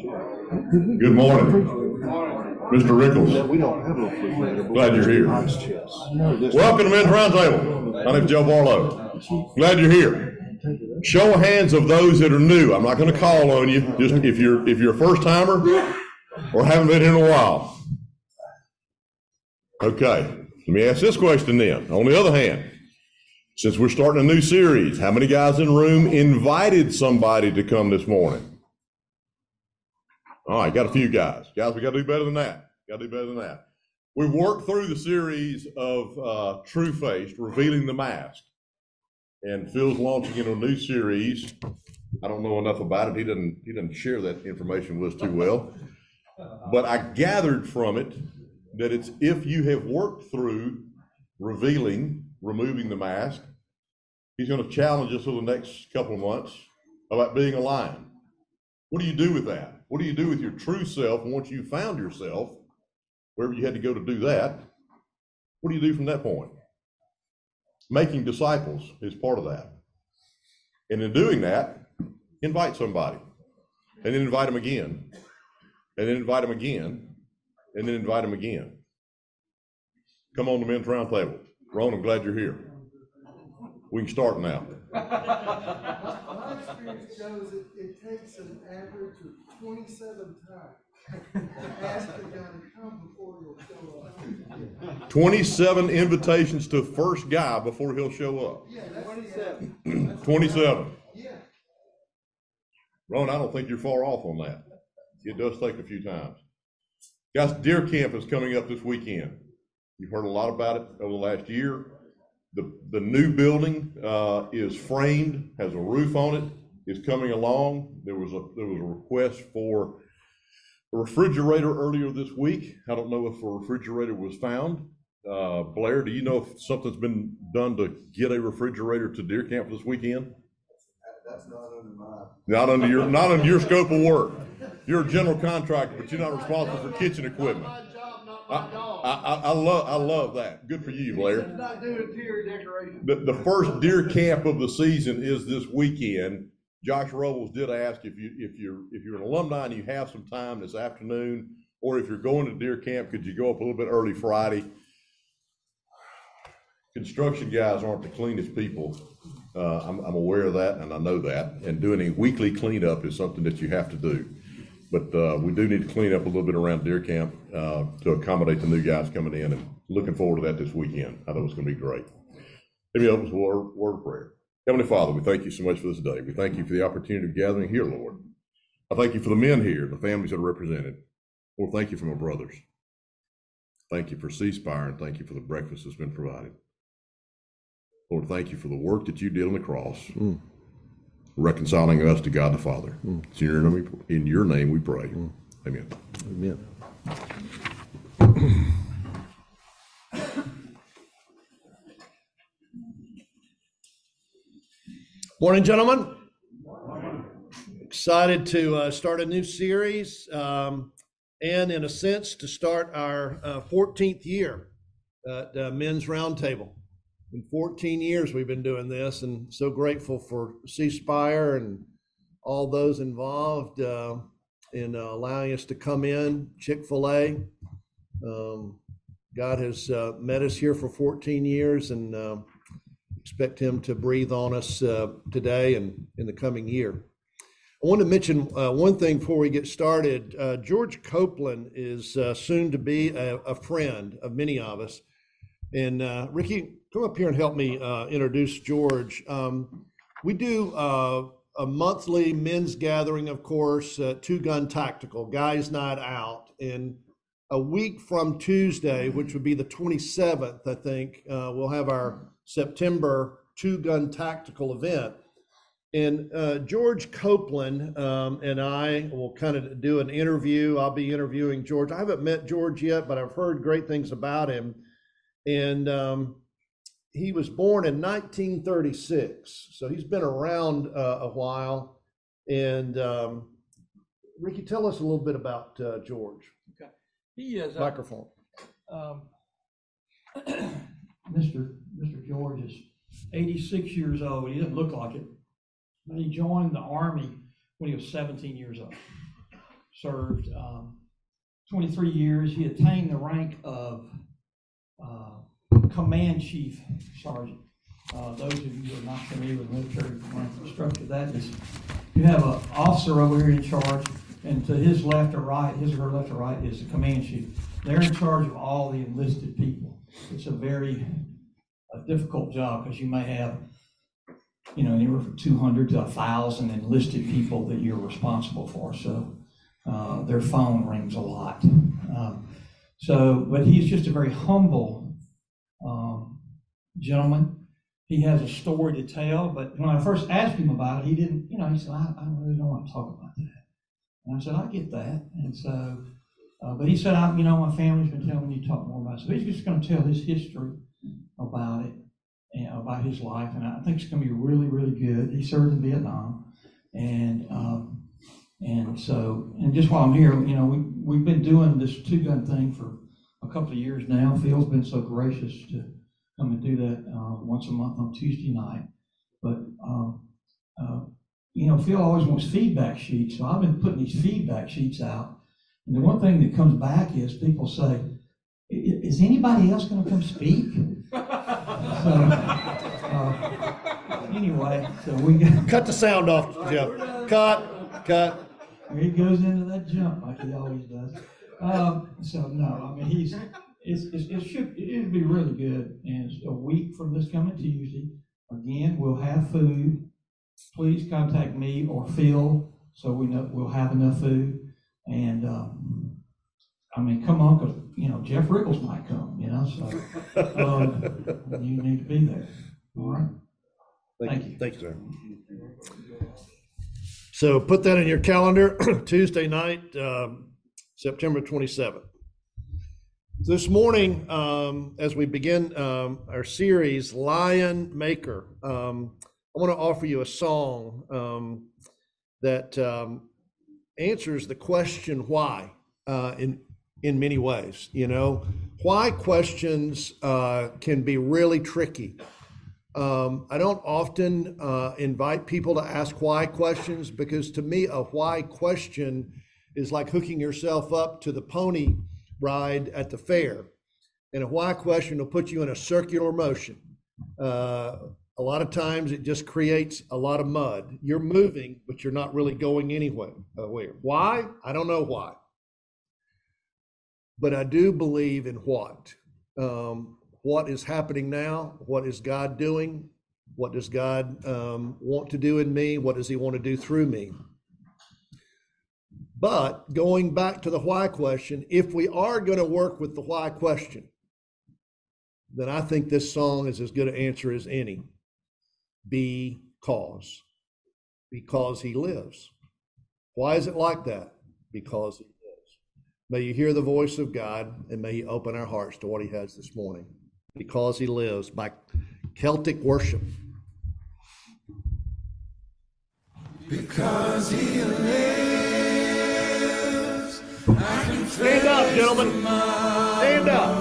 Good morning. Mr. Rickles, We don't have but Glad you're here. we have Ice chest. welcome to Men's Roundtable. My name's Joe Barlow. Glad you're here. Show of hands of those that are new. I'm not gonna call on you, just if you're, if you're a first timer or haven't been here in a while. Okay, let me ask this question then. On the other hand, since we're starting a new series, how many guys in the room invited somebody to come this morning? All right, got a few guys. Guys, we gotta do better than that. Gotta do better than that. We've worked through the series of uh, True Faced, revealing the mask. And Phil's launching into a new series. I don't know enough about it. He doesn't, he doesn't share that information with us too well. But I gathered from it that it's if you have worked through revealing, removing the mask, he's gonna challenge us for the next couple of months about being a lion. What do you do with that? What do you do with your true self once you found yourself, wherever you had to go to do that? What do you do from that point? Making disciples is part of that. And in doing that, invite somebody, and then invite them again, and then invite them again, and then invite them again. Come on to men's roundtable. Ron, I'm glad you're here. We can start now. My experience shows it, it takes an average of twenty-seven times to ask the guy to come before he'll show up. 27 invitations to first guy before he'll show up. Yeah, that's the. 27. Yeah, Ron, I don't think you're far off on that. It does take a few times. Guys, Deer Camp is coming up this weekend. You've heard a lot about it over the last year. The, the new building, uh, is framed, has a roof on it, is coming along. There was a, there was a request for a refrigerator earlier this week. I don't know if a refrigerator was found. Uh, Blair, do you know if something's been done to get a refrigerator to Deer Camp this weekend? that's not under my. Not under your, not under your scope of work. You're a general contractor, but you're not responsible for kitchen equipment. My job, not I. I, I- I love, I love that. Good for you, Blair. Not doing interior decoration. The, the first deer camp of the season is this weekend. Josh Robles did ask if you, if you're, if you're an alumni and you have some time this afternoon, or if you're going to deer camp, could you go up a little bit early Friday? Construction guys aren't the cleanest people. Uh, I'm, I'm aware of that and I know that. And doing a weekly cleanup is something that you have to do. But, uh, we do need to clean up a little bit around deer camp, uh, to accommodate the new guys coming in and looking forward to that this weekend. I know it's gonna be great. Let me open with a word, word of prayer. Heavenly Father, we thank you so much for this day. We thank you for the opportunity of gathering here, Lord. I thank you for the men here, the families that are represented. Lord, thank you for my brothers. Thank you for C Spire and thank you for the breakfast that's been provided. Lord, thank you for the work that you did on the cross, reconciling us to God the Father. It's in your name, in your name we pray. Amen. Amen. Morning, gentlemen. Excited to uh, start a new series um, and, in a sense, to start our uh, 14th year at uh, Men's Roundtable. In 14 years, we've been doing this, and so grateful for C Spire and all those involved uh, in uh, allowing us to come in. Chick fil A. Um, God has uh, met us here for 14 years, and uh, expect him to breathe on us uh, today and in the coming year. I want to mention uh, one thing before we get started. George Copeland is soon to be a, a friend of many of us. And uh, Ricky, come up here and help me uh, introduce George. Um, we do uh, a monthly men's gathering, of course, uh, Two Gun Tactical, Guys Night Out. And a week from Tuesday, which would be the 27th, I think, uh, we'll have our September Two Gun Tactical event. And uh, George Copeland um, and I will kind of do an interview. I'll be interviewing George. I haven't met George yet, but I've heard great things about him. And um, he was born in 1936, so he's been around uh, a while. And um, Ricky, tell us a little bit about uh, George. Okay. He is, uh, Microphone. um, Mr. Mr. George is eighty-six years old. He doesn't look like it. But he joined the Army when he was seventeen years old. served um, 23 years. He attained the rank of Command Chief Sergeant. Uh, Those of you who are not familiar with military structure, that is, you have an officer over here in charge, and to his left or right, his or her left or right is the Command Chief. They're in charge of all the enlisted people. It's a very uh, difficult job because you may have you know, anywhere from 200 to 1,000 enlisted people that you're responsible for. So uh, their phone rings a lot. Um, so, but he's just a very humble um, gentleman. He has a story to tell, but when I first asked him about it, he didn't, you know, he said, I, I don't want to talk about that. And I said, I get that. And so, uh, but he said, I, you know, my family's been telling me to talk more about it. So he's just going to tell his history about it and about his life, and I think it's going to be really, really good. He served in Vietnam, and um, and so and just while I'm here, you know, we we've been doing this two gun thing for a couple of years now. Phil's been so gracious to come and do that uh, once a month on Tuesday night, but. Um, uh, you know, Phil always wants feedback sheets, so I've been putting these feedback sheets out. And the one thing that comes back is people say, "Is anybody else going to come speak?" So, uh, anyway, so we got, Cut the sound off, Jeff. Cut, cut. There he goes into that jump like he always does. Um, so no, I mean, he's, it's, it's, it should, it'll be really good. And it's a week from this coming Tuesday. Again, we'll have food. Please contact me or Phil so we know, we'll have enough food. And, um, I mean, come on, because, you know, Jeff Rickles might come, you know, so, um, you need to be there. All right? Thank you. Thank you, sir. So put that in your calendar, Tuesday night, um, September 27th. This morning, um, as we begin um, our series, Lion Maker, um, I want to offer you a song um, that um, answers the question why uh, in in many ways. You know, why questions uh, can be really tricky. Um, I don't often uh, invite people to ask why questions because to me, a why question is like hooking yourself up to the pony ride at the fair. And a why question will put you in a circular motion. Uh, a lot of times it just creates a lot of mud. You're moving, but you're not really going anywhere. Why? I don't know why. But I do believe in what. Um, what is happening now? What is God doing? What does God um, want to do in me? What does He want to do through me? But going back to the why question, if we are going to work with the why question, then I think this song is as good an answer as any. Because. Because He lives. Why is it like that? Because He lives. May you hear the voice of God and may He open our hearts to what He has this morning. Because He lives by Celtic worship. Because he lives, Stand up, gentlemen. Stand up.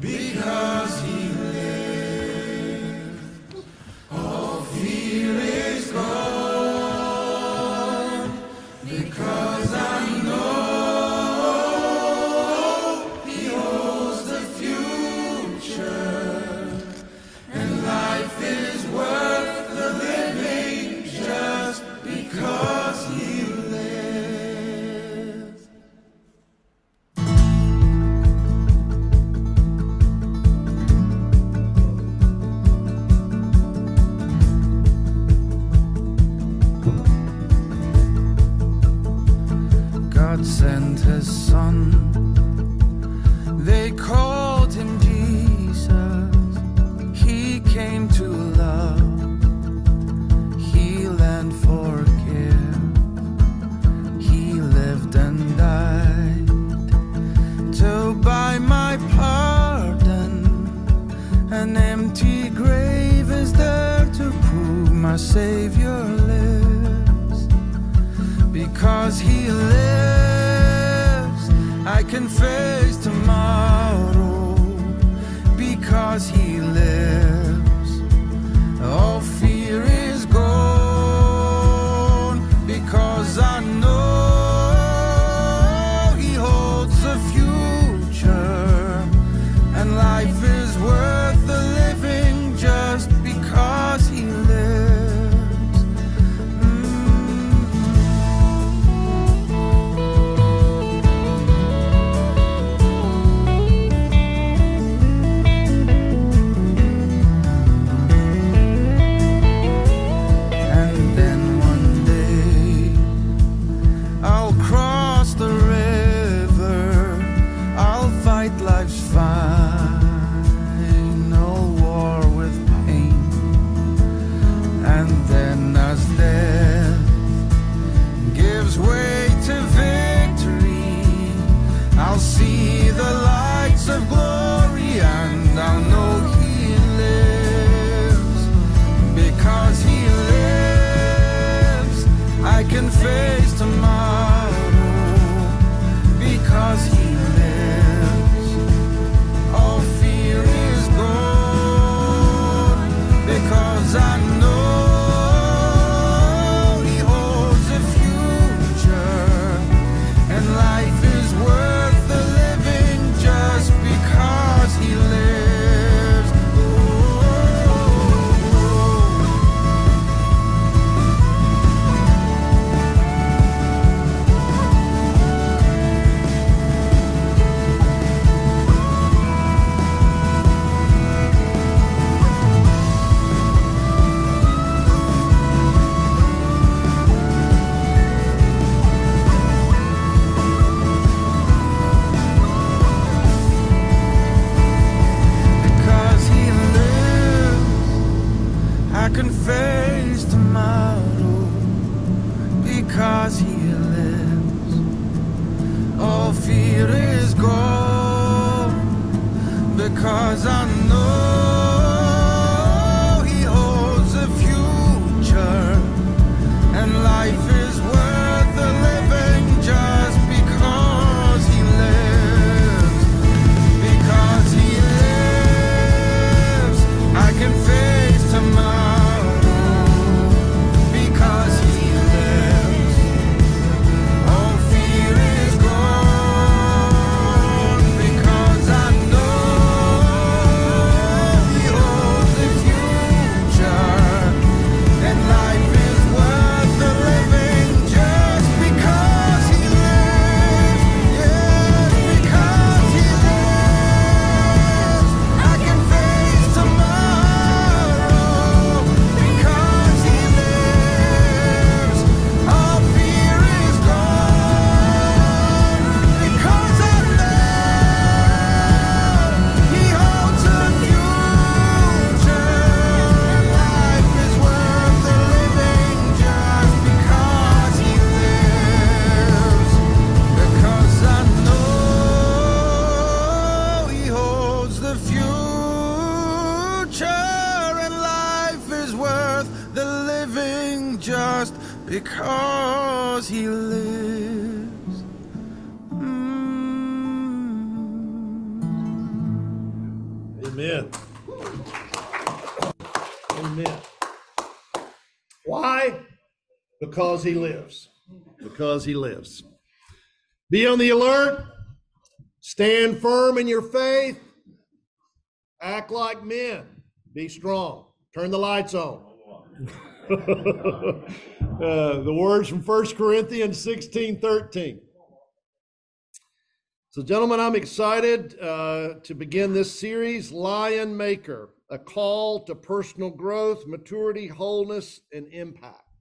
Because he lives, all fear is gone. Because he lives. Because he lives. Be on the alert. Stand firm in your faith. Act like men. Be strong. Turn the lights on. Uh, the words from 1 Corinthians 16 13. So, gentlemen, I'm excited uh, to begin this series, Lion Maker, a call to personal growth, maturity, wholeness, and impact.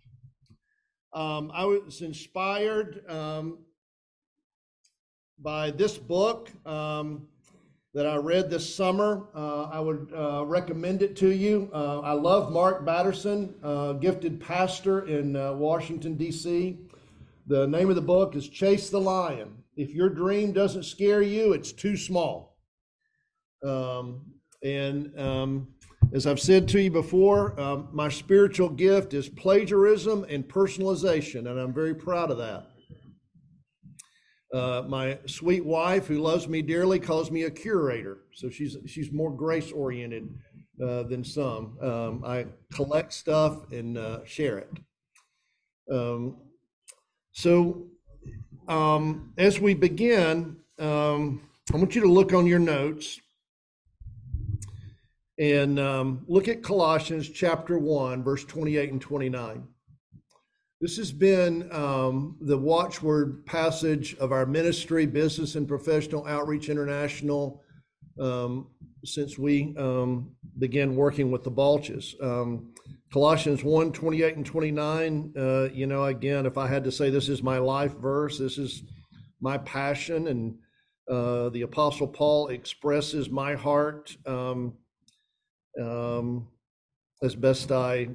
Um, I was inspired um, by this book um, that I read this summer. Uh, I would uh, recommend it to you. Uh, I love Mark Batterson, uh, gifted pastor in uh, Washington, D.C. The name of the book is Chase the Lion. If your dream doesn't scare you, it's too small. Um, and um, as I've said to you before, um, my spiritual gift is plagiarism and personalization, and I'm very proud of that. Uh, my sweet wife, who loves me dearly, calls me a curator. So she's she's more grace oriented uh, than some. Um, I collect stuff and uh, share it. Um, so um, as we begin, um, I want you to look on your notes and um, look at Colossians chapter 1, verse 28 and 29. This has been um, the watchword passage of our ministry, Business and Professional Outreach International, um, since we um, began working with the Balches. Um, Colossians 1 28 and 29. Uh, you know, again, if I had to say this is my life verse, this is my passion, and uh, the Apostle Paul expresses my heart um, um, as best I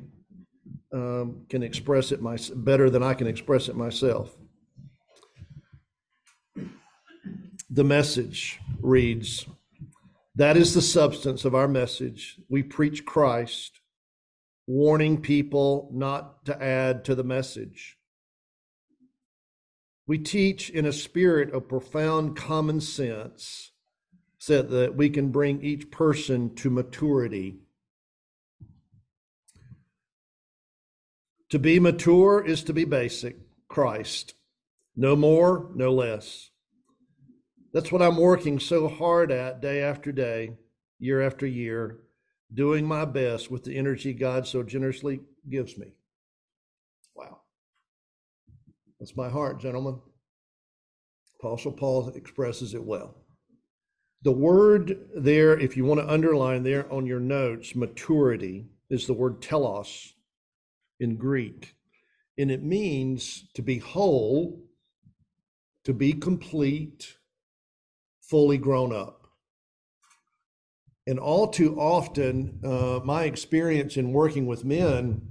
um, can express it my, better than I can express it myself. The message reads That is the substance of our message. We preach Christ, warning people not to add to the message. We teach in a spirit of profound common sense so that we can bring each person to maturity. To be mature is to be basic, Christ. No more, no less. That's what I'm working so hard at day after day, year after year, doing my best with the energy God so generously gives me. Wow. That's my heart, gentlemen. Apostle Paul expresses it well. The word there, if you want to underline there on your notes, maturity, is the word telos in Greek. And it means to be whole, to be complete, fully grown up. And all too often, uh, my experience in working with men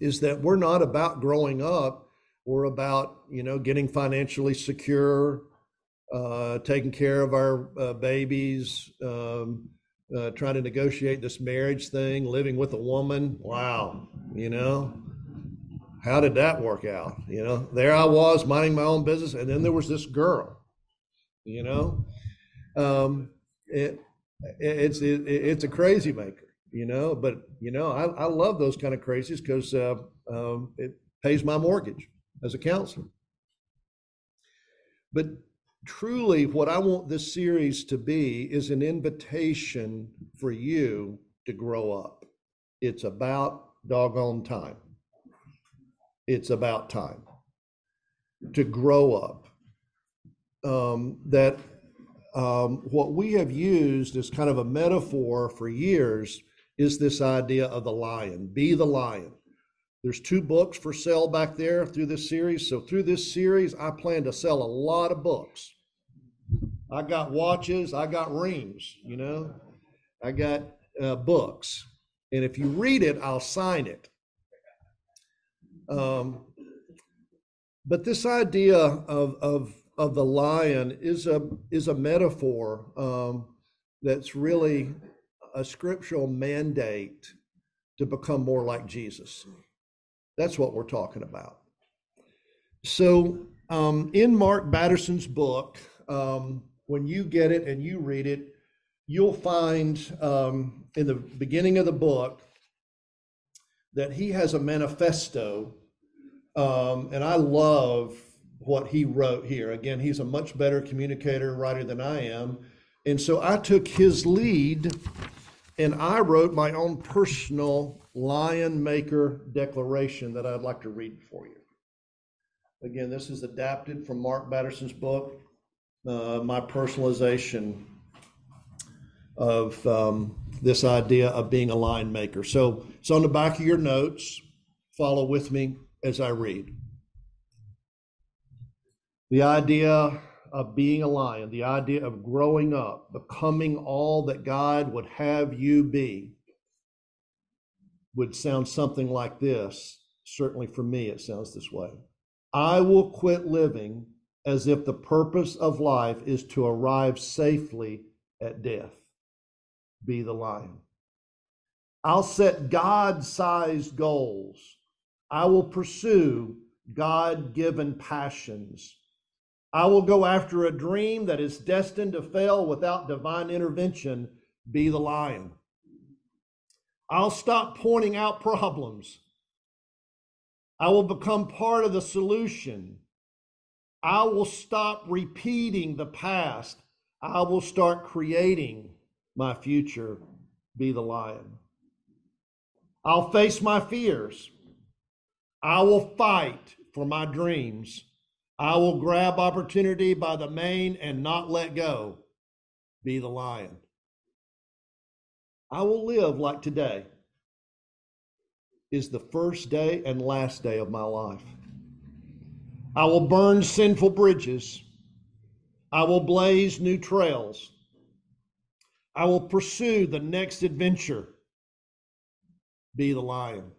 is that we're not about growing up. We're about, you know, getting financially secure, uh, taking care of our uh, babies, um, uh, trying to negotiate this marriage thing, living with a woman. Wow, you know, how did that work out? You know, there I was minding my own business, and then there was this girl. You know, um, it, it's it, it's a crazy maker. You know, but you know, I, I love those kind of crazies because uh, um, it pays my mortgage as a counselor. But truly, what I want this series to be is an invitation for you to grow up. It's about doggone time. It's about time to grow up. Um, that um, what we have used as kind of a metaphor for years is this idea of the lion be the lion. There's two books for sale back there through this series. So, through this series, I plan to sell a lot of books. I got watches, I got rings, you know, I got uh, books. And if you read it, I'll sign it. Um, but this idea of, of, of the lion is a, is a metaphor um, that's really a scriptural mandate to become more like Jesus. That's what we're talking about. So, um, in Mark Batterson's book, um, when you get it and you read it, you'll find um, in the beginning of the book that he has a manifesto. Um, and I love what he wrote here. Again, he's a much better communicator, writer than I am. And so I took his lead and I wrote my own personal Lion Maker declaration that I'd like to read for you. Again, this is adapted from Mark Batterson's book, uh, my personalization of um, this idea of being a lion maker. So it's on the back of your notes. Follow with me as I read. The idea of being a lion, the idea of growing up, becoming all that God would have you be, would sound something like this. Certainly for me, it sounds this way. I will quit living as if the purpose of life is to arrive safely at death. Be the lion. I'll set God sized goals. I will pursue God given passions. I will go after a dream that is destined to fail without divine intervention. Be the lion. I'll stop pointing out problems. I will become part of the solution. I will stop repeating the past. I will start creating my future. Be the lion. I'll face my fears. I will fight for my dreams. I will grab opportunity by the mane and not let go. Be the lion. I will live like today is the first day and last day of my life. I will burn sinful bridges. I will blaze new trails. I will pursue the next adventure. Be the lion.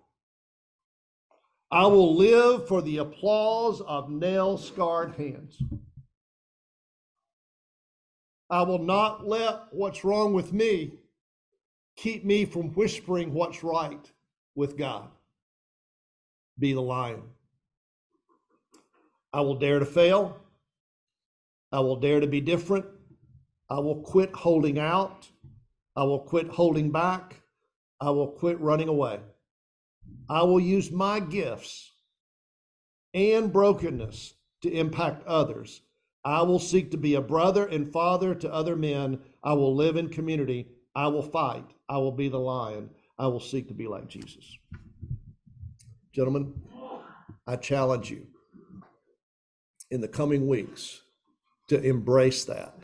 I will live for the applause of nail scarred hands. I will not let what's wrong with me keep me from whispering what's right with God. Be the lion. I will dare to fail. I will dare to be different. I will quit holding out. I will quit holding back. I will quit running away. I will use my gifts and brokenness to impact others. I will seek to be a brother and father to other men. I will live in community. I will fight. I will be the lion. I will seek to be like Jesus. Gentlemen, I challenge you in the coming weeks to embrace that.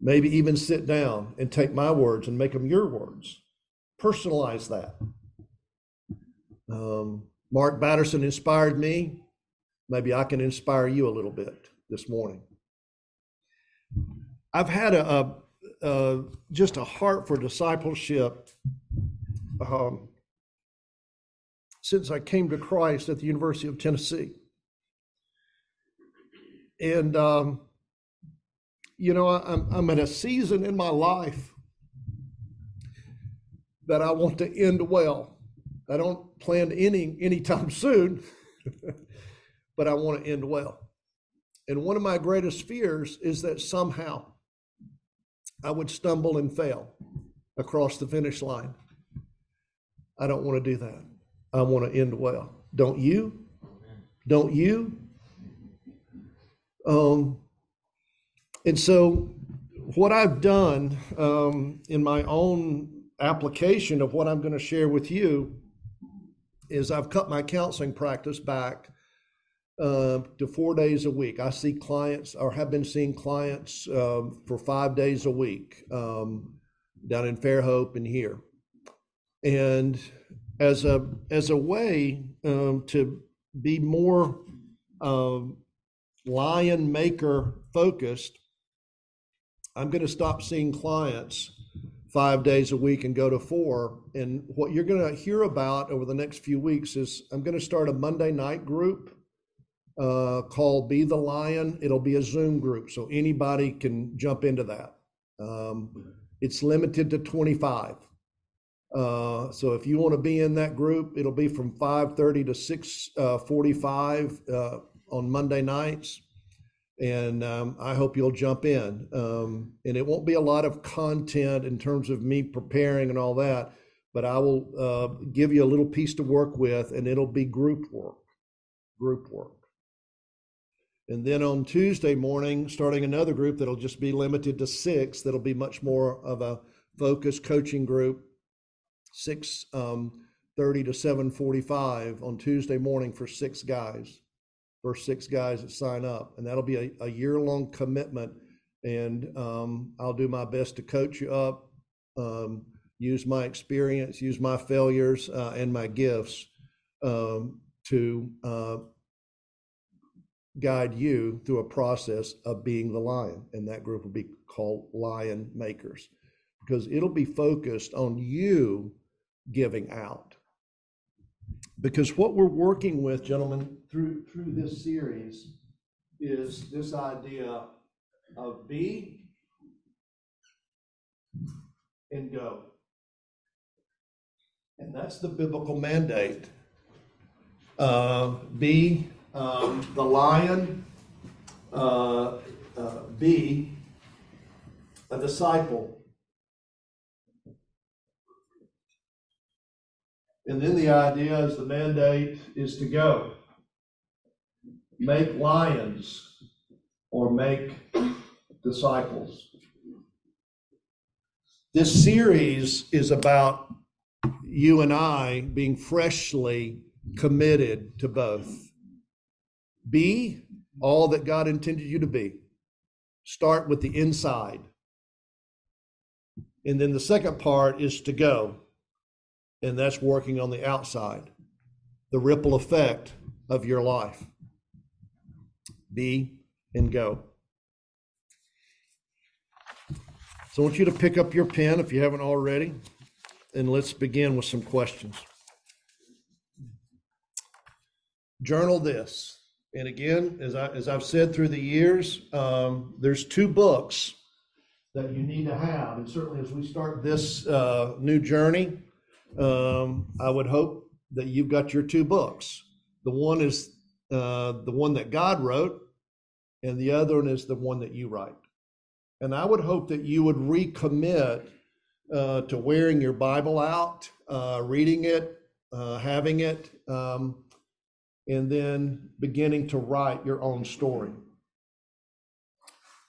Maybe even sit down and take my words and make them your words. Personalize that. Um, Mark Batterson inspired me. Maybe I can inspire you a little bit this morning. I've had a, a, a just a heart for discipleship um, since I came to Christ at the University of Tennessee. And um, you know, I'm, I'm a season in my life that I want to end well. I don't plan to ending anytime soon, but I want to end well. And one of my greatest fears is that somehow I would stumble and fail across the finish line. I don't want to do that. I want to end well. Don't you? Don't you? Um, and so, what I've done um, in my own application of what I'm going to share with you is I've cut my counseling practice back uh, to four days a week. I see clients or have been seeing clients um, for five days a week um, down in Fairhope and here. And as a as a way um, to be more um, lion maker focused, I'm going to stop seeing clients five days a week and go to four. And what you're going to hear about over the next few weeks is I'm going to start a Monday night group uh, called Be the Lion. It'll be a Zoom group, so anybody can jump into that. Um, it's limited to 25. Uh, so if you want to be in that group, it'll be from 5:30 to 6:45 uh, on Monday nights, and um, I hope you'll jump in. Um, and it won't be a lot of content in terms of me preparing and all that, but I will uh, give you a little piece to work with, and it'll be group work, group work. And then on Tuesday morning, starting another group that'll just be limited to six, that'll be much more of a focused coaching group, six um, 30 to 745 on Tuesday morning for six guys, first six guys that sign up. And that'll be a, a year long commitment. And um, I'll do my best to coach you up, um, use my experience, use my failures uh, and my gifts um, to uh, guide you through a process of being the lion. And that group will be called Lion Makers because it'll be focused on you giving out. Because what we're working with, gentlemen, through through this series is this idea of be and go. And that's the biblical mandate. Uh, be um, the lion, uh, uh, be a disciple. And then the idea is the mandate is to go. Make lions or make disciples. This series is about you and I being freshly committed to both. Be all that God intended you to be. Start with the inside. And then the second part is to go and that's working on the outside, the ripple effect of your life. Be and go. So I want you to pick up your pen if you haven't already, and let's begin with some questions. Journal this. And again, as I as I've said through the years, um, there's two books that you need to have, and certainly as we start this uh, new journey, um, I would hope that you've got your two books. The one is uh, the one that God wrote, and the other one is the one that you write. And I would hope that you would recommit uh, to wearing your Bible out, uh, reading it, uh, having it, um, and then beginning to write your own story.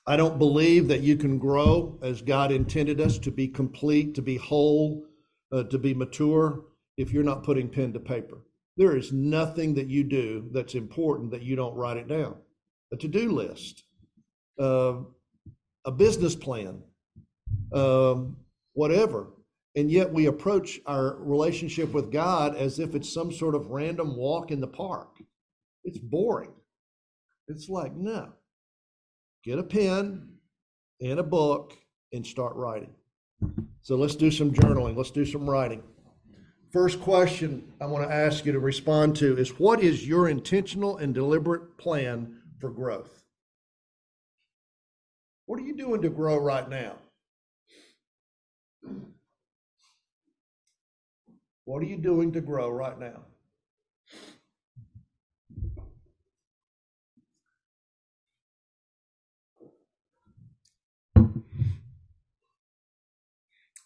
I don't believe that you can grow as God intended us to be complete, to be whole, uh, to be mature if you're not putting pen to paper. There is nothing that you do that's important that you don't write it down. A to do list, uh, a business plan, um, whatever. And yet we approach our relationship with God as if it's some sort of random walk in the park. It's boring. It's like, no, get a pen and a book and start writing. So let's do some journaling. Let's do some writing. First question I want to ask you to respond to is what is your intentional and deliberate plan for growth? What are you doing to grow right now? What are you doing to grow right now?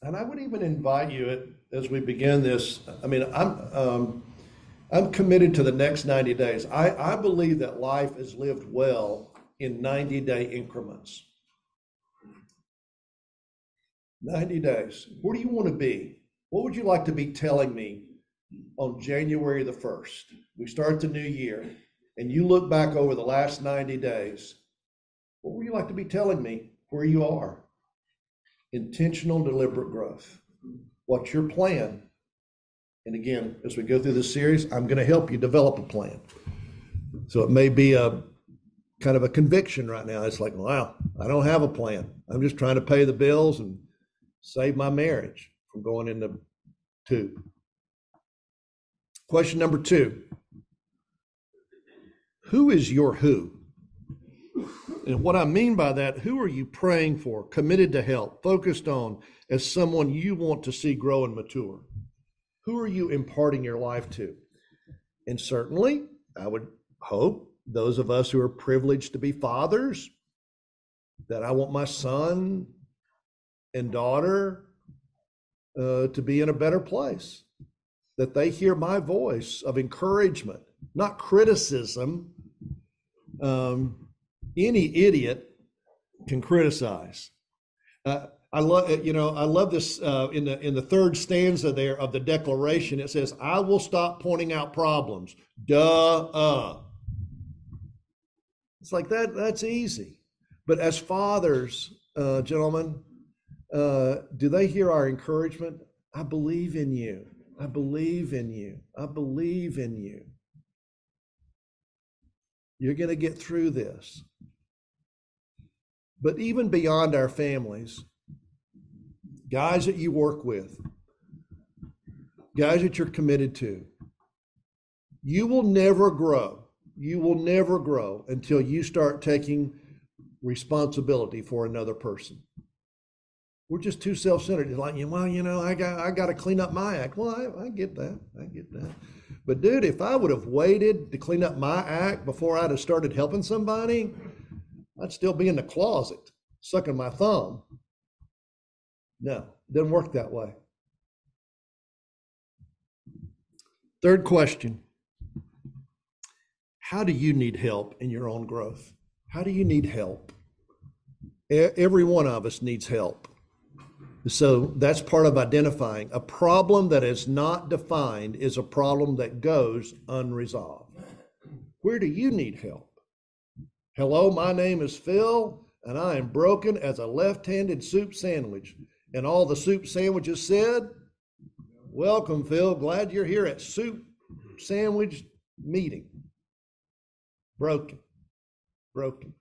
And I would even invite you as we begin this. I mean, I'm um, I'm committed to the next 90 days. I, I believe that life is lived well in 90 day increments. 90 days. Where do you want to be? What would you like to be telling me on January the 1st? We start the new year, and you look back over the last 90 days. What would you like to be telling me where you are? Intentional, deliberate growth. What's your plan? And again, as we go through this series, I'm going to help you develop a plan. So it may be a kind of a conviction right now. It's like, wow, I don't have a plan. I'm just trying to pay the bills and save my marriage from going into tube. Question number two Who is your who? And what I mean by that, who are you praying for, committed to help, focused on as someone you want to see grow and mature? Who are you imparting your life to? And certainly, I would hope those of us who are privileged to be fathers, that I want my son and daughter uh, to be in a better place, that they hear my voice of encouragement, not criticism. Um, any idiot can criticize. Uh, I love, you know, I love this uh, in the in the third stanza there of the Declaration. It says, "I will stop pointing out problems." Duh. Uh. It's like that. That's easy. But as fathers, uh, gentlemen, uh, do they hear our encouragement? I believe in you. I believe in you. I believe in you. You're going to get through this. But even beyond our families, guys that you work with, guys that you're committed to, you will never grow. You will never grow until you start taking responsibility for another person. We're just too self-centered. It's like, well, you know, I got I got to clean up my act. Well, I, I get that. I get that. But dude, if I would have waited to clean up my act before I'd have started helping somebody, I'd still be in the closet sucking my thumb. No, doesn't work that way. Third question How do you need help in your own growth? How do you need help? Every one of us needs help. So that's part of identifying. A problem that is not defined is a problem that goes unresolved. Where do you need help? Hello, my name is Phil, and I am broken as a left handed soup sandwich. And all the soup sandwiches said, Welcome, Phil. Glad you're here at Soup Sandwich Meeting. Broken. Broken.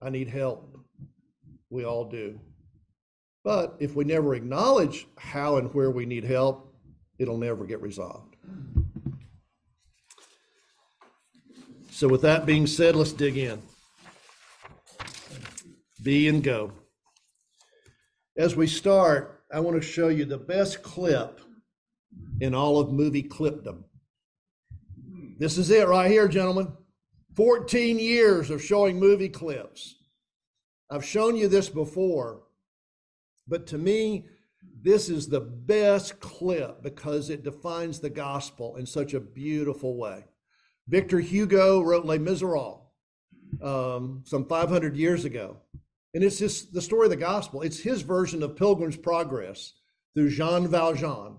I need help. We all do. But if we never acknowledge how and where we need help, it'll never get resolved. So, with that being said, let's dig in. Be and go. As we start, I want to show you the best clip in all of movie clipdom. This is it right here, gentlemen. 14 years of showing movie clips. I've shown you this before, but to me, this is the best clip because it defines the gospel in such a beautiful way. Victor Hugo wrote Les Miserables um, some 500 years ago. And it's just the story of the gospel. It's his version of Pilgrim's Progress through Jean Valjean.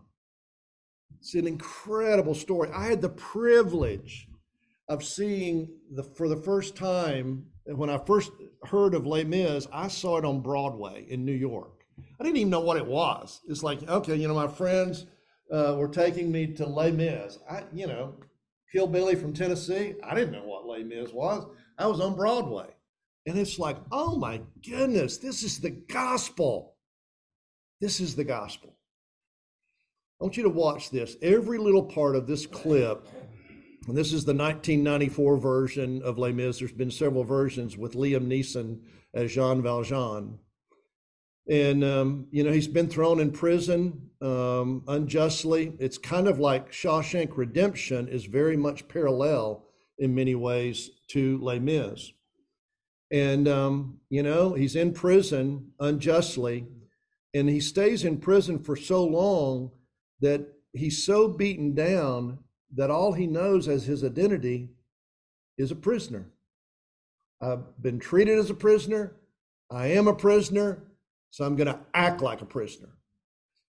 It's an incredible story. I had the privilege of seeing the for the first time when I first heard of Les Mis. I saw it on Broadway in New York. I didn't even know what it was. It's like okay, you know, my friends uh, were taking me to Les Mis. I, you know, hillbilly from Tennessee. I didn't know what Les Mis was. I was on Broadway. And it's like, oh my goodness, this is the gospel. This is the gospel. I want you to watch this. Every little part of this clip And this is the 1994 version of Les Mis. There's been several versions with Liam Neeson as Jean Valjean. And, um, you know, he's been thrown in prison um, unjustly. It's kind of like Shawshank Redemption is very much parallel in many ways to Les Mis. And, um, you know, he's in prison unjustly, and he stays in prison for so long that he's so beaten down that all he knows as his identity is a prisoner. I've been treated as a prisoner. I am a prisoner. So I'm going to act like a prisoner.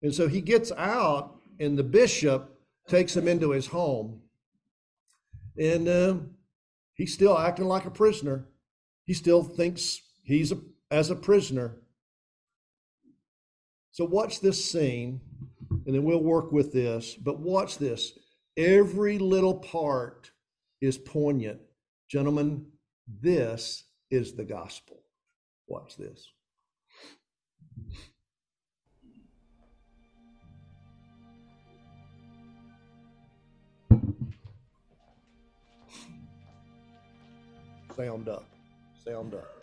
And so he gets out, and the bishop takes him into his home. And uh, he's still acting like a prisoner. He still thinks he's a, as a prisoner. So watch this scene, and then we'll work with this. But watch this. Every little part is poignant. Gentlemen, this is the gospel. Watch this. Sound up. Sound up.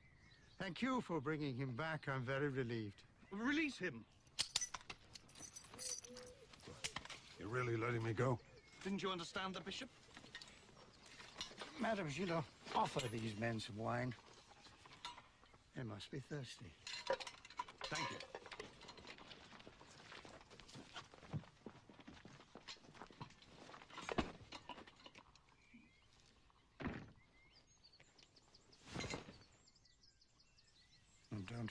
Thank you for bringing him back. I'm very relieved. Release him. You're really letting me go? Didn't you understand the bishop? Madame Gillot, offer these men some wine. They must be thirsty. Thank you. And don't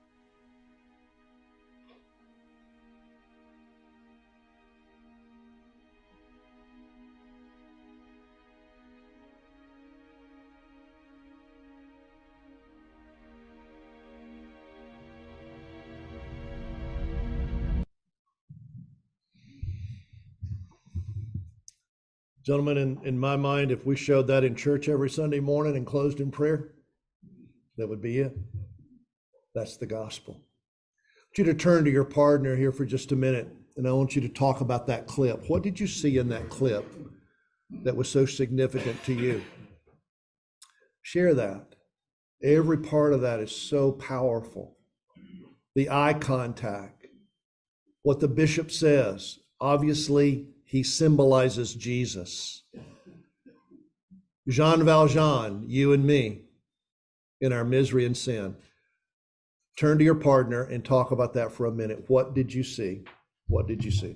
Gentlemen, in, in my mind, if we showed that in church every Sunday morning and closed in prayer, that would be it. That's the gospel. I want you to turn to your partner here for just a minute and I want you to talk about that clip. What did you see in that clip that was so significant to you? Share that. Every part of that is so powerful. The eye contact, what the bishop says, obviously, he symbolizes Jesus. Jean Valjean, you and me, in our misery and sin. Turn to your partner and talk about that for a minute. What did you see? What did you see?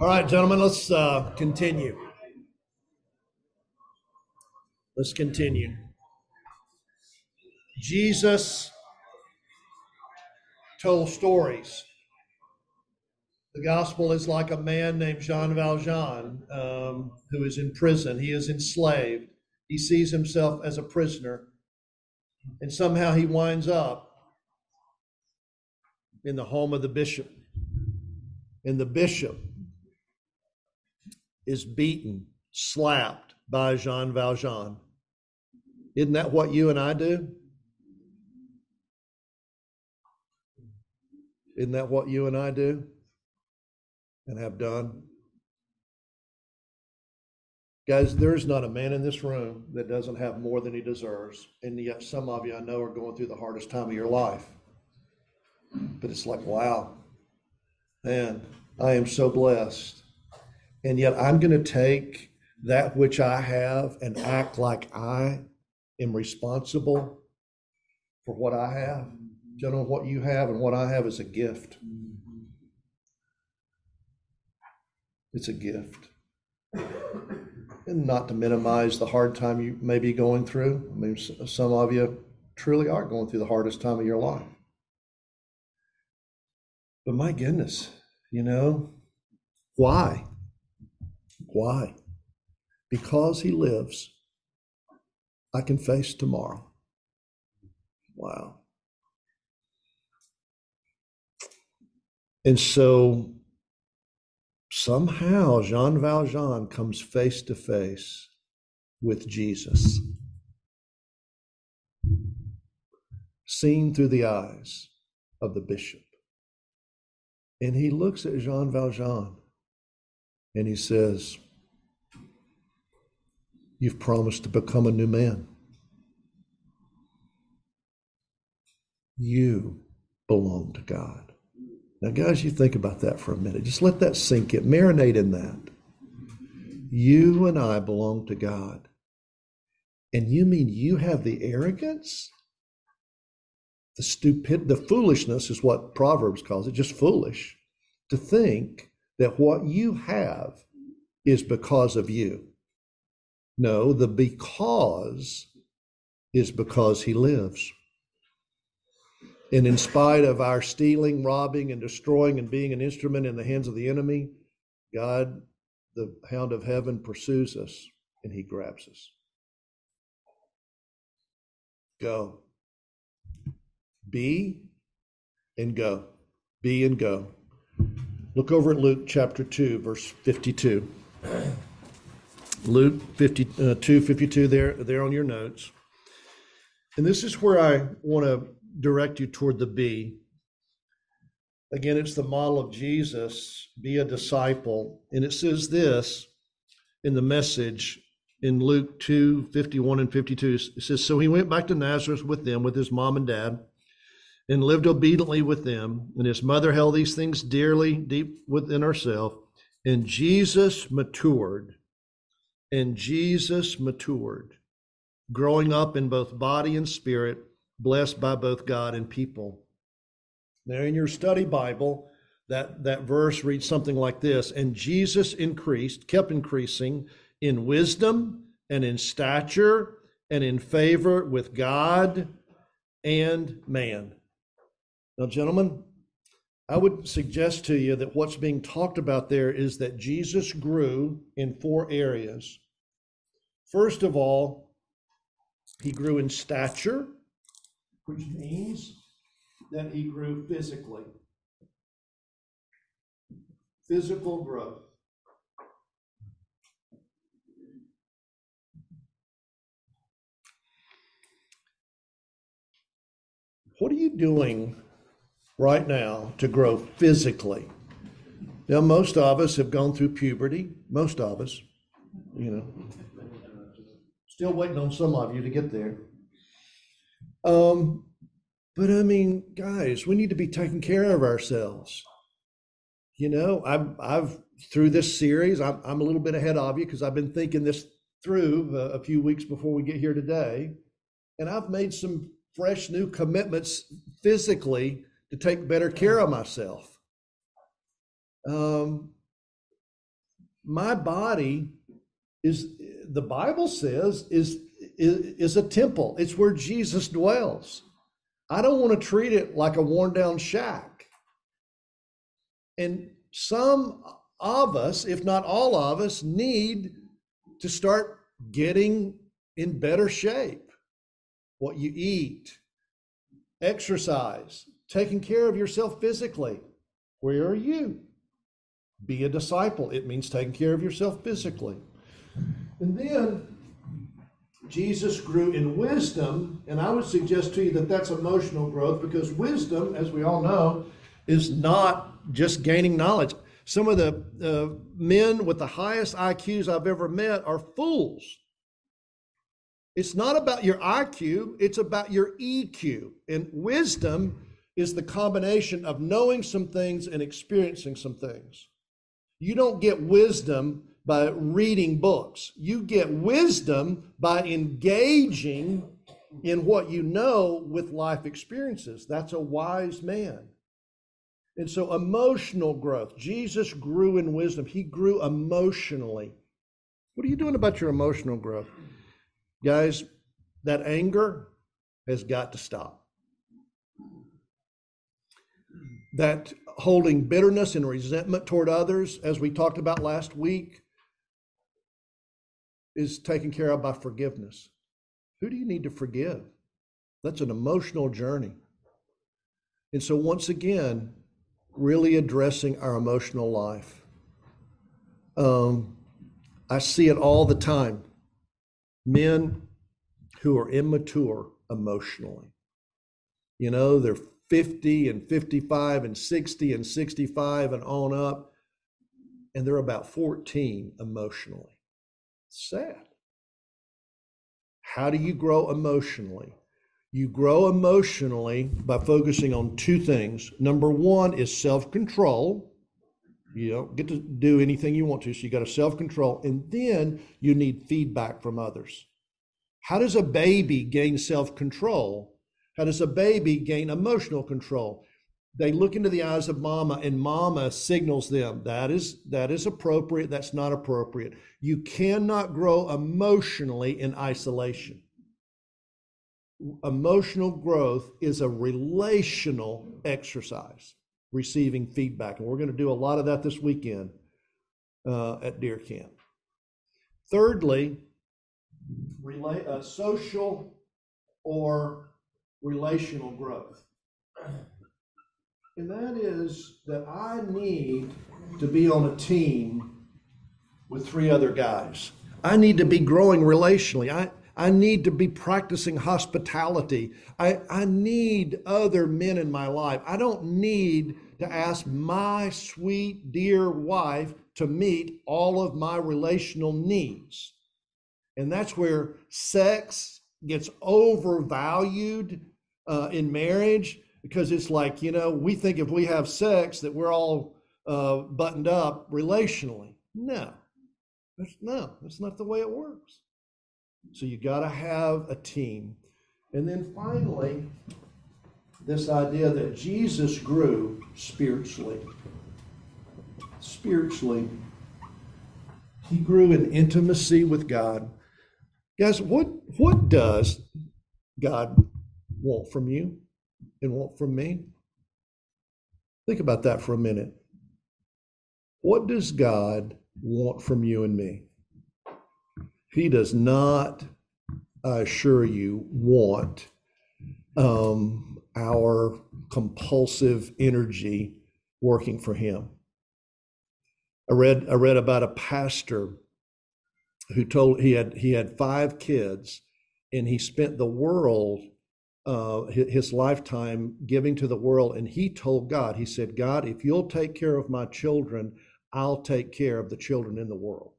All right, gentlemen, let's uh, continue. Let's continue. Jesus told stories. The gospel is like a man named Jean Valjean um, who is in prison. He is enslaved. He sees himself as a prisoner. And somehow he winds up in the home of the bishop. And the bishop is beaten, slapped by Jean Valjean. Isn't that what you and I do? Isn't that what you and I do and have done? Guys, there's not a man in this room that doesn't have more than he deserves. And yet, some of you I know are going through the hardest time of your life. But it's like, wow, man, I am so blessed. And yet, I'm going to take that which I have and act like I am responsible for what I have. Gentlemen, what you have and what I have is a gift. It's a gift. And not to minimize the hard time you may be going through. I mean, some of you truly are going through the hardest time of your life. But my goodness, you know, why? Why? Because he lives, I can face tomorrow. Wow. And so somehow Jean Valjean comes face to face with Jesus, seen through the eyes of the bishop. And he looks at Jean Valjean and he says, You've promised to become a new man. You belong to God. Now, guys, you think about that for a minute. Just let that sink in, marinate in that. You and I belong to God. And you mean you have the arrogance? The stupid, the foolishness is what Proverbs calls it, just foolish, to think that what you have is because of you. No, the because is because he lives. And in spite of our stealing, robbing, and destroying and being an instrument in the hands of the enemy, God, the hound of heaven, pursues us and he grabs us. Go. Be and go. Be and go. Look over at Luke chapter 2, verse 52. Luke 52, uh, 52 there, there on your notes. And this is where I want to direct you toward the B. Again, it's the model of Jesus be a disciple. And it says this in the message in Luke 2 51 and 52. It says, So he went back to Nazareth with them, with his mom and dad, and lived obediently with them. And his mother held these things dearly, deep within herself. And Jesus matured. And Jesus matured, growing up in both body and spirit, blessed by both God and people. Now, in your study Bible, that, that verse reads something like this And Jesus increased, kept increasing in wisdom and in stature and in favor with God and man. Now, gentlemen, I would suggest to you that what's being talked about there is that Jesus grew in four areas. First of all, he grew in stature, which means that he grew physically. Physical growth. What are you doing right now to grow physically? Now, most of us have gone through puberty, most of us, you know. Still waiting on some of you to get there. Um, but I mean, guys, we need to be taking care of ourselves. You know, I've, I've through this series, I'm, I'm a little bit ahead of you because I've been thinking this through a, a few weeks before we get here today. And I've made some fresh new commitments physically to take better care of myself. Um, my body is the Bible says is, is is a temple. It's where Jesus dwells. I don't want to treat it like a worn down shack. And some of us, if not all of us, need to start getting in better shape. What you eat, exercise, taking care of yourself physically. Where are you? Be a disciple. It means taking care of yourself physically. And then Jesus grew in wisdom, and I would suggest to you that that's emotional growth because wisdom, as we all know, is not just gaining knowledge. Some of the uh, men with the highest IQs I've ever met are fools. It's not about your IQ, it's about your EQ. And wisdom is the combination of knowing some things and experiencing some things. You don't get wisdom by reading books. You get wisdom by engaging in what you know with life experiences. That's a wise man. And so, emotional growth. Jesus grew in wisdom, he grew emotionally. What are you doing about your emotional growth? Guys, that anger has got to stop. That holding bitterness and resentment toward others, as we talked about last week, is taken care of by forgiveness. Who do you need to forgive? That's an emotional journey. And so, once again, really addressing our emotional life. Um, I see it all the time. Men who are immature emotionally. You know, they're 50 and 55 and 60 and 65 and on up, and they're about 14 emotionally. Sad. How do you grow emotionally? You grow emotionally by focusing on two things. Number one is self control. You don't get to do anything you want to. So you got to self control. And then you need feedback from others. How does a baby gain self control? How does a baby gain emotional control? They look into the eyes of mama and mama signals them that is that is appropriate, that's not appropriate. You cannot grow emotionally in isolation. Emotional growth is a relational exercise, receiving feedback. And we're going to do a lot of that this weekend uh, at Deer Camp. Thirdly, relate, uh, social or relational growth. And that is that I need to be on a team with three other guys. I need to be growing relationally. I, I need to be practicing hospitality. I, I need other men in my life. I don't need to ask my sweet, dear wife to meet all of my relational needs. And that's where sex gets overvalued uh, in marriage because it's like, you know, we think if we have sex that we're all uh, buttoned up relationally. No, that's, no, that's not the way it works. So you got to have a team. And then finally, this idea that Jesus grew spiritually. Spiritually, he grew in intimacy with God. Guys, what, what does God want from you and want from me? Think about that for a minute. What does God want from you and me? He does not, I assure you, want um, our compulsive energy working for Him. I read I read about a pastor who told he had he had five kids, and he spent the world uh, his, his lifetime giving to the world, and he told God, he said, God, if you'll take care of my children, I'll take care of the children in the world.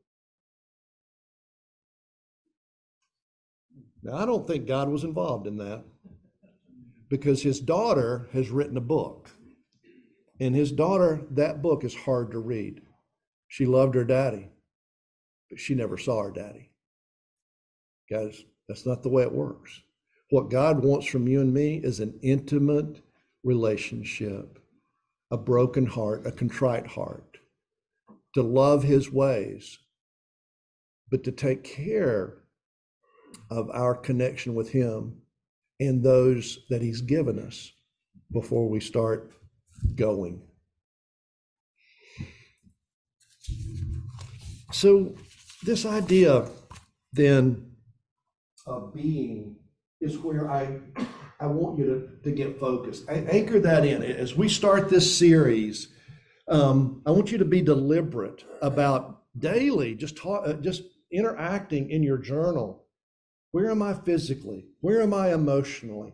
Now, I don't think God was involved in that because his daughter has written a book. And his daughter, that book is hard to read. She loved her daddy, but she never saw her daddy. Guys, that's not the way it works. What God wants from you and me is an intimate relationship, a broken heart, a contrite heart, to love his ways, but to take care of our connection with him and those that he's given us before we start going. So, this idea then of being is where I I want you to, to get focused. I anchor that in as we start this series. Um, I want you to be deliberate about daily, just talk, uh, just interacting in your journal. Where am I physically? Where am I emotionally?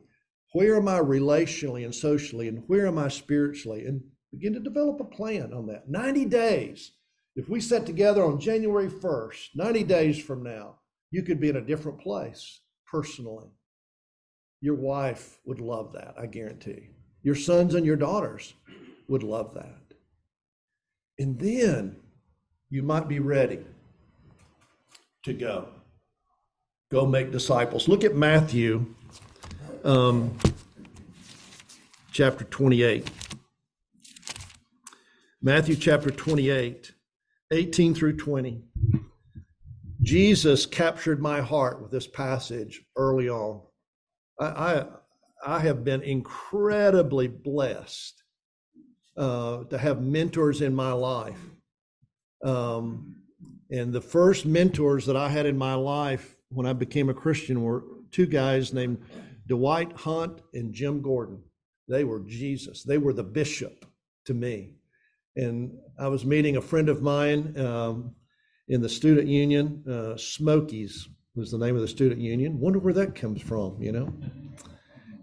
Where am I relationally and socially? And where am I spiritually? And begin to develop a plan on that. 90 days. If we set together on January 1st, 90 days from now, you could be in a different place personally. Your wife would love that, I guarantee. Your sons and your daughters would love that. And then you might be ready to go. Go make disciples. Look at Matthew um, chapter 28. Matthew chapter 28, 18 through 20. Jesus captured my heart with this passage early on. I, I, I have been incredibly blessed uh, to have mentors in my life. Um, and the first mentors that I had in my life when I became a Christian were two guys named Dwight Hunt and Jim Gordon. They were Jesus, they were the bishop to me. And I was meeting a friend of mine um, in the student union, uh, Smokies was the name of the student union. Wonder where that comes from, you know?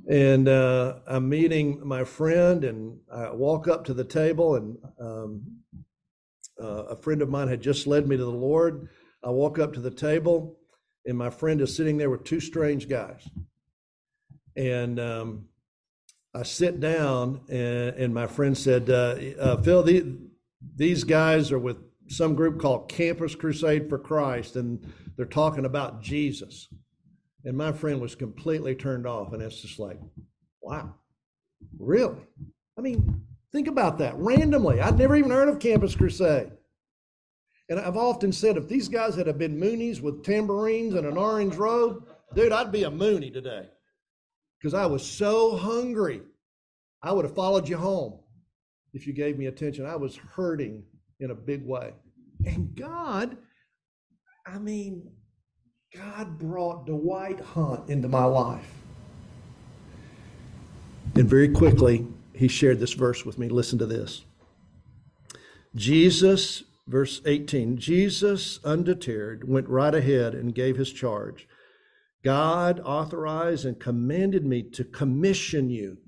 And uh, I'm meeting my friend, and I walk up to the table, and um, uh, a friend of mine had just led me to the Lord. I walk up to the table, and my friend is sitting there with two strange guys. And um, I sit down, and, and my friend said, uh, uh, Phil, the, These guys are with some group called Campus Crusade for Christ, and they're talking about Jesus. And my friend was completely turned off, and it's just like, wow, really? I mean, think about that randomly. I'd never even heard of Campus Crusade. And I've often said if these guys had have been Moonies with tambourines and an orange robe, dude, I'd be a Mooney today. Because I was so hungry. I would have followed you home if you gave me attention. I was hurting in a big way. And God, I mean, God brought Dwight Hunt into my life. And very quickly, he shared this verse with me. Listen to this. Jesus, verse 18, Jesus, undeterred, went right ahead and gave his charge. God authorized and commanded me to commission you,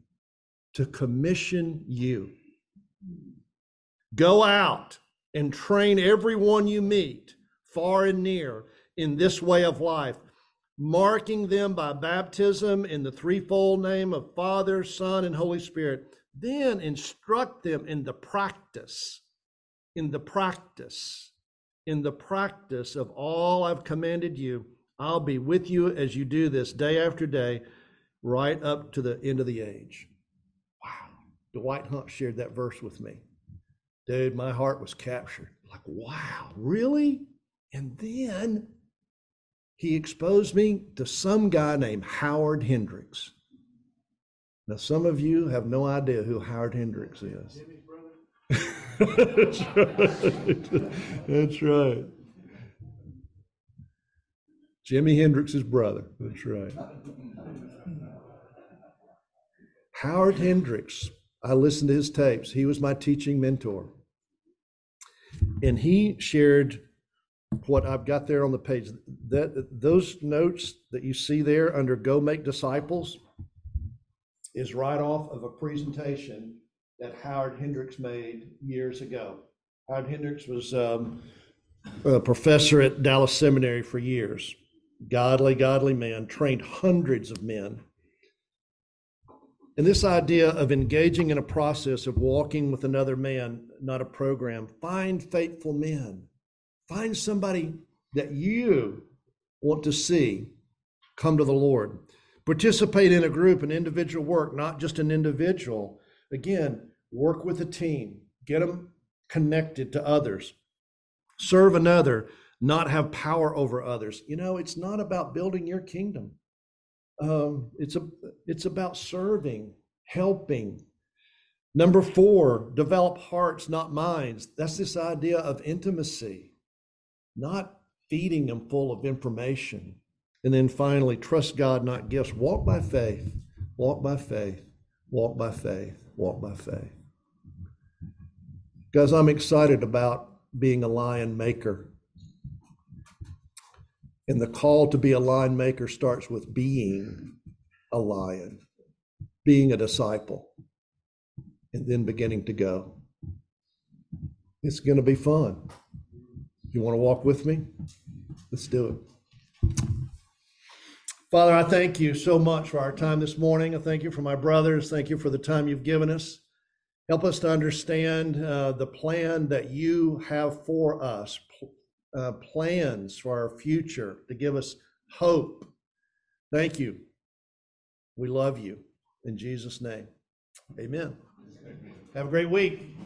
to commission you. Go out and train everyone you meet, far and near, in this way of life, marking them by baptism in the threefold name of Father, Son, and Holy Spirit. Then instruct them in the practice, in the practice, in the practice of all I've commanded you. I'll be with you as you do this day after day, right up to the end of the age. Wow. Dwight Hunt shared that verse with me. Dude, my heart was captured. Like, wow, really? And then he exposed me to some guy named Howard Hendricks. Now, some of you have no idea who Howard Hendricks is. That's right. That's right. Jimi Hendrix's brother. That's right. Howard Hendricks, I listened to his tapes. He was my teaching mentor. And he shared what I've got there on the page. That those notes that you see there under Go Make Disciples is right off of a presentation that Howard Hendricks made years ago. Howard Hendricks was um, a professor at Dallas Seminary for years. Godly, godly man, trained hundreds of men. And this idea of engaging in a process of walking with another man, not a program, find faithful men. Find somebody that you want to see come to the Lord. Participate in a group and individual work, not just an individual. Again, work with a team, get them connected to others, serve another, not have power over others. You know, it's not about building your kingdom. Um, it's a it's about serving, helping. Number four, develop hearts, not minds. That's this idea of intimacy, not feeding them full of information. And then finally, trust God, not gifts. Walk by faith, walk by faith, walk by faith, walk by faith. Guys, I'm excited about being a lion maker. And the call to be a lion maker starts with being a lion, being a disciple, and then beginning to go. It's going to be fun. You want to walk with me? Let's do it. Father, I thank you so much for our time this morning. I thank you for my brothers. Thank you for the time you've given us. Help us to understand uh, the plan that you have for us, uh, plans for our future to give us hope. Thank you. We love you. In Jesus' name, amen. Have a great week.